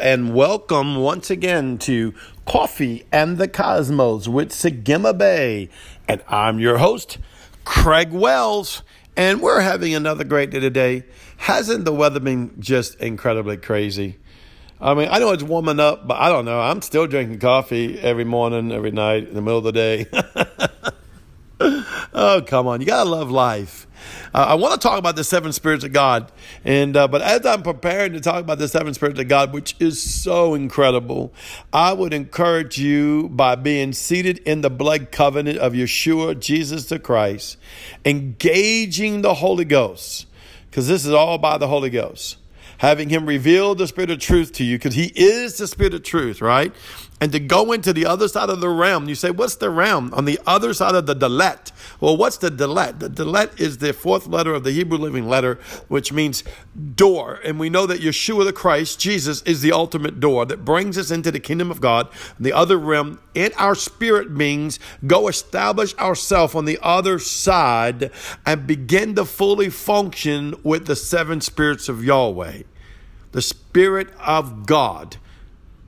and welcome once again to Coffee and the Cosmos with Sagima Bay. And I'm your host, Craig Wells, and we're having another great day today. Hasn't the weather been just incredibly crazy? I mean, I know it's warming up, but I don't know. I'm still drinking coffee every morning, every night, in the middle of the day. oh, come on. You got to love life. Uh, I want to talk about the seven spirits of God, and uh, but as I'm preparing to talk about the seven spirits of God, which is so incredible, I would encourage you by being seated in the blood covenant of Yeshua, Jesus the Christ, engaging the Holy Ghost, because this is all by the Holy Ghost having him reveal the spirit of truth to you because he is the spirit of truth, right? And to go into the other side of the realm, you say, what's the realm? On the other side of the Dalet. Well, what's the Dalet? The Dalet is the fourth letter of the Hebrew living letter, which means door. And we know that Yeshua the Christ, Jesus, is the ultimate door that brings us into the kingdom of God. The other realm, in our spirit beings, go establish ourselves on the other side and begin to fully function with the seven spirits of Yahweh the Spirit of God.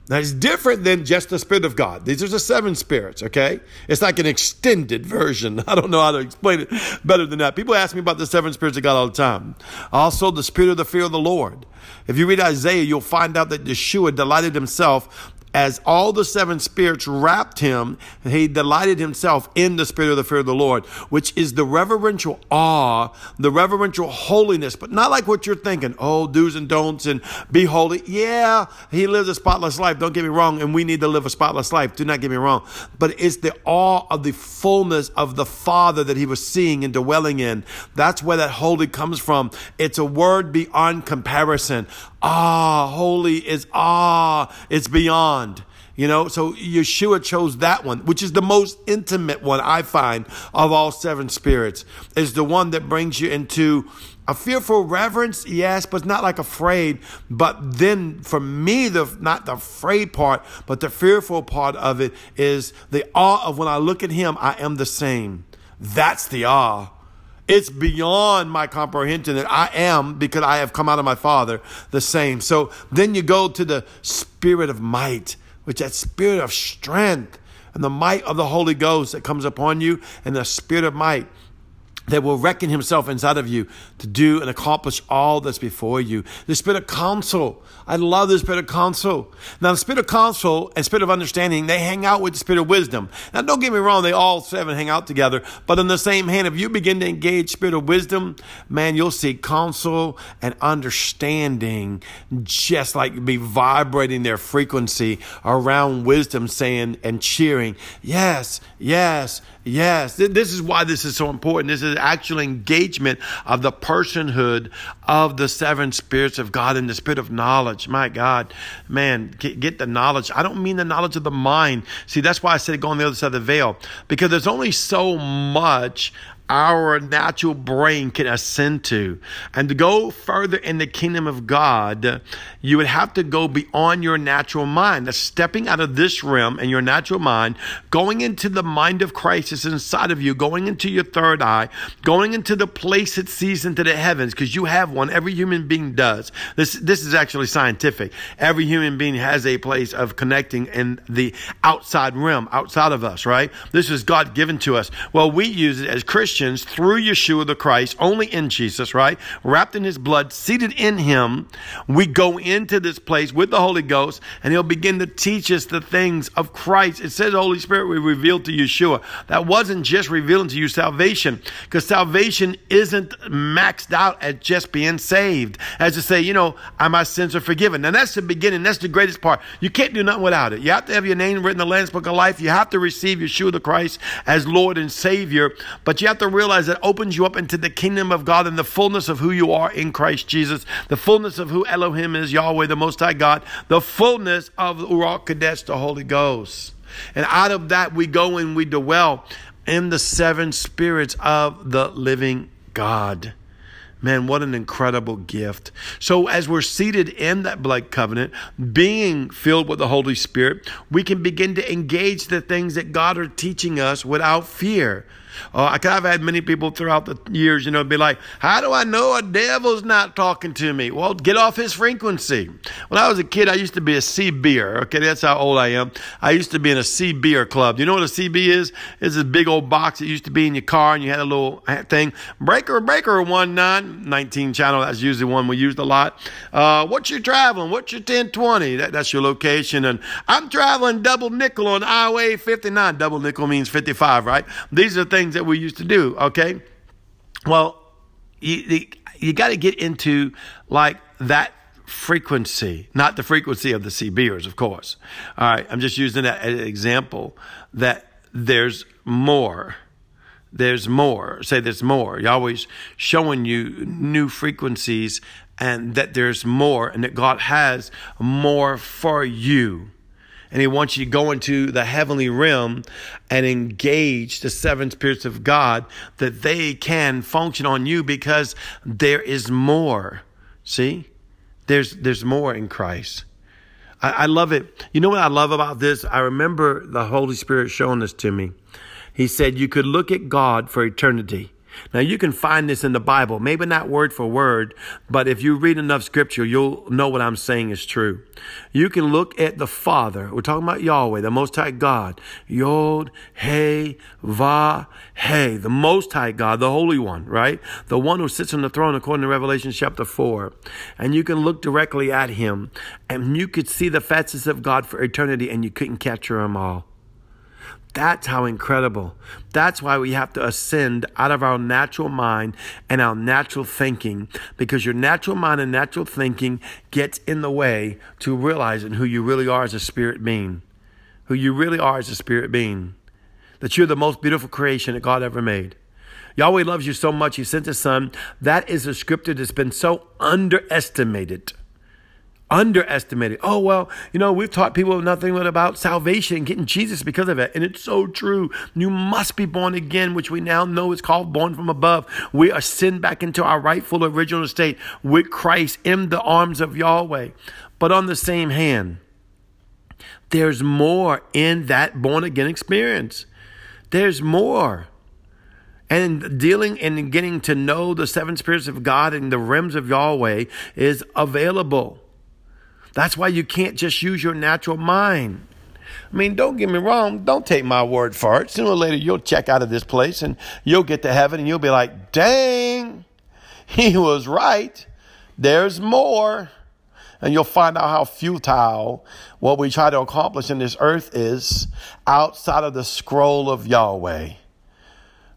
That is different than just the Spirit of God. These are the seven spirits, okay? It's like an extended version. I don't know how to explain it better than that. People ask me about the seven spirits of God all the time. Also, the Spirit of the fear of the Lord. If you read Isaiah, you'll find out that Yeshua delighted himself as all the seven spirits wrapped him, he delighted himself in the spirit of the fear of the Lord, which is the reverential awe, the reverential holiness, but not like what you're thinking. Oh, do's and don'ts and be holy. Yeah, he lives a spotless life. Don't get me wrong. And we need to live a spotless life. Do not get me wrong. But it's the awe of the fullness of the Father that he was seeing and dwelling in. That's where that holy comes from. It's a word beyond comparison. Ah, holy is ah, it's beyond. You know, so Yeshua chose that one, which is the most intimate one I find of all seven spirits, is the one that brings you into a fearful reverence, yes, but not like afraid. But then for me, the not the afraid part, but the fearful part of it is the awe of when I look at him, I am the same. That's the awe. It's beyond my comprehension that I am, because I have come out of my Father, the same. So then you go to the spirit of might, which that spirit of strength and the might of the Holy Ghost that comes upon you, and the spirit of might that will reckon himself inside of you to do and accomplish all that's before you. The spirit of counsel. I love the spirit of counsel. Now, the spirit of counsel and spirit of understanding, they hang out with the spirit of wisdom. Now, don't get me wrong, they all seven hang out together. But in the same hand, if you begin to engage spirit of wisdom, man, you'll see counsel and understanding just like be vibrating their frequency around wisdom, saying and cheering, yes, yes, yes. This is why this is so important. This is the actual engagement of the personhood of the seven spirits of God and the spirit of knowledge. My God, man, get, get the knowledge. I don't mean the knowledge of the mind. See, that's why I said go on the other side of the veil because there's only so much our natural brain can ascend to. And to go further in the kingdom of God, you would have to go beyond your natural mind. That's stepping out of this realm and your natural mind, going into the mind of Christ that's inside of you, going into your third eye, going into the place that sees into the heavens, because you have one. Every human being does. This, this is actually scientific. Every human being has a place of connecting in the outside realm, outside of us, right? This is God given to us. Well, we use it as Christians Christians through Yeshua the Christ, only in Jesus, right? Wrapped in his blood, seated in him, we go into this place with the Holy Ghost and he'll begin to teach us the things of Christ. It says Holy Spirit we revealed to Yeshua. That wasn't just revealing to you salvation because salvation isn't maxed out at just being saved. As to say, you know, my sins are forgiven. And that's the beginning. That's the greatest part. You can't do nothing without it. You have to have your name written in the Lamb's Book of Life. You have to receive Yeshua the Christ as Lord and Savior. But you have to realize it opens you up into the kingdom of God and the fullness of who you are in Christ Jesus, the fullness of who Elohim is, Yahweh, the Most High God, the fullness of Ruach Kadesh, the Holy Ghost. And out of that we go and we dwell in the seven spirits of the living God. Man, what an incredible gift. So, as we're seated in that blood covenant, being filled with the Holy Spirit, we can begin to engage the things that God are teaching us without fear. Oh, I've had many people throughout the years, you know, be like, How do I know a devil's not talking to me? Well, get off his frequency. When I was a kid, I used to be a CBer. Okay, that's how old I am. I used to be in a CBer club. You know what a CB is? It's a big old box that used to be in your car and you had a little thing. Breaker, breaker, 1 9, 19 channel. That's usually one we used a lot. Uh, what's your traveling? What's your 1020? That, that's your location. And I'm traveling double nickel on Highway 59. Double nickel means 55, right? These are things that we used to do, okay? Well, you, you, you got to get into like that frequency, not the frequency of the CBers, of course. All right, I'm just using that as an example that there's more. There's more. Say there's more. You're always showing you new frequencies and that there's more and that God has more for you and he wants you to go into the heavenly realm and engage the seven spirits of God that they can function on you because there is more. See? There's there's more in Christ. I, I love it. You know what I love about this? I remember the Holy Spirit showing this to me. He said you could look at God for eternity now you can find this in the Bible, maybe not word for word, but if you read enough scripture, you'll know what I'm saying is true. You can look at the Father. We're talking about Yahweh, the Most High God. Yod, Hey, Va, Hey, the Most High God, the Holy One, right? The one who sits on the throne according to Revelation chapter 4. And you can look directly at him and you could see the facets of God for eternity and you couldn't capture them all. That's how incredible. That's why we have to ascend out of our natural mind and our natural thinking because your natural mind and natural thinking gets in the way to realizing who you really are as a spirit being. Who you really are as a spirit being. That you're the most beautiful creation that God ever made. Yahweh loves you so much, He sent His Son. That is a scripture that's been so underestimated underestimated. Oh, well, you know, we've taught people nothing but about salvation and getting Jesus because of it. And it's so true. You must be born again, which we now know is called born from above. We are back into our rightful original state with Christ in the arms of Yahweh. But on the same hand, there's more in that born again experience. There's more. And dealing and getting to know the seven spirits of God and the realms of Yahweh is available. That's why you can't just use your natural mind. I mean, don't get me wrong. Don't take my word for it. Sooner or later, you'll check out of this place and you'll get to heaven and you'll be like, dang, he was right. There's more. And you'll find out how futile what we try to accomplish in this earth is outside of the scroll of Yahweh,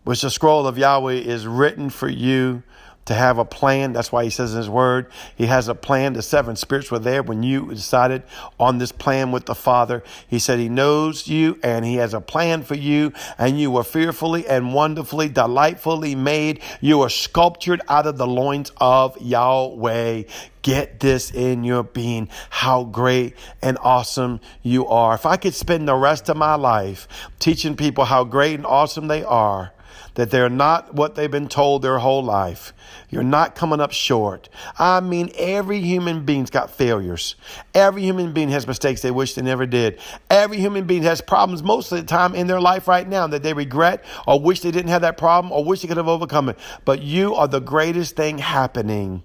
which the scroll of Yahweh is written for you to have a plan. That's why he says in his word, he has a plan. The seven spirits were there when you decided on this plan with the Father. He said he knows you and he has a plan for you and you were fearfully and wonderfully, delightfully made. You were sculptured out of the loins of Yahweh. Get this in your being, how great and awesome you are. If I could spend the rest of my life teaching people how great and awesome they are, that they're not what they've been told their whole life. You're not coming up short. I mean, every human being's got failures. Every human being has mistakes they wish they never did. Every human being has problems most of the time in their life right now that they regret or wish they didn't have that problem or wish they could have overcome it. But you are the greatest thing happening.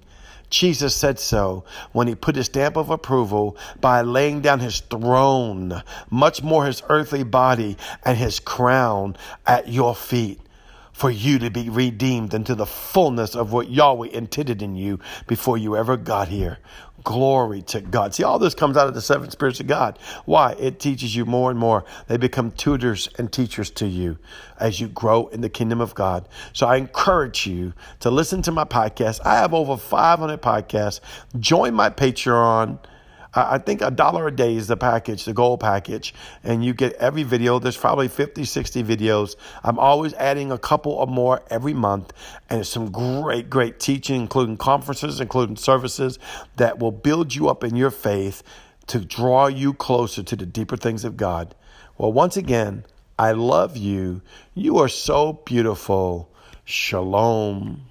Jesus said so when he put his stamp of approval by laying down his throne, much more his earthly body and his crown at your feet for you to be redeemed into the fullness of what Yahweh intended in you before you ever got here. Glory to God. See, all this comes out of the seven spirits of God. Why? It teaches you more and more. They become tutors and teachers to you as you grow in the kingdom of God. So I encourage you to listen to my podcast. I have over 500 podcasts. Join my Patreon. I think a dollar a day is the package, the gold package, and you get every video. There's probably 50, 60 videos. I'm always adding a couple or more every month, and it's some great, great teaching, including conferences, including services that will build you up in your faith to draw you closer to the deeper things of God. Well, once again, I love you. You are so beautiful. Shalom.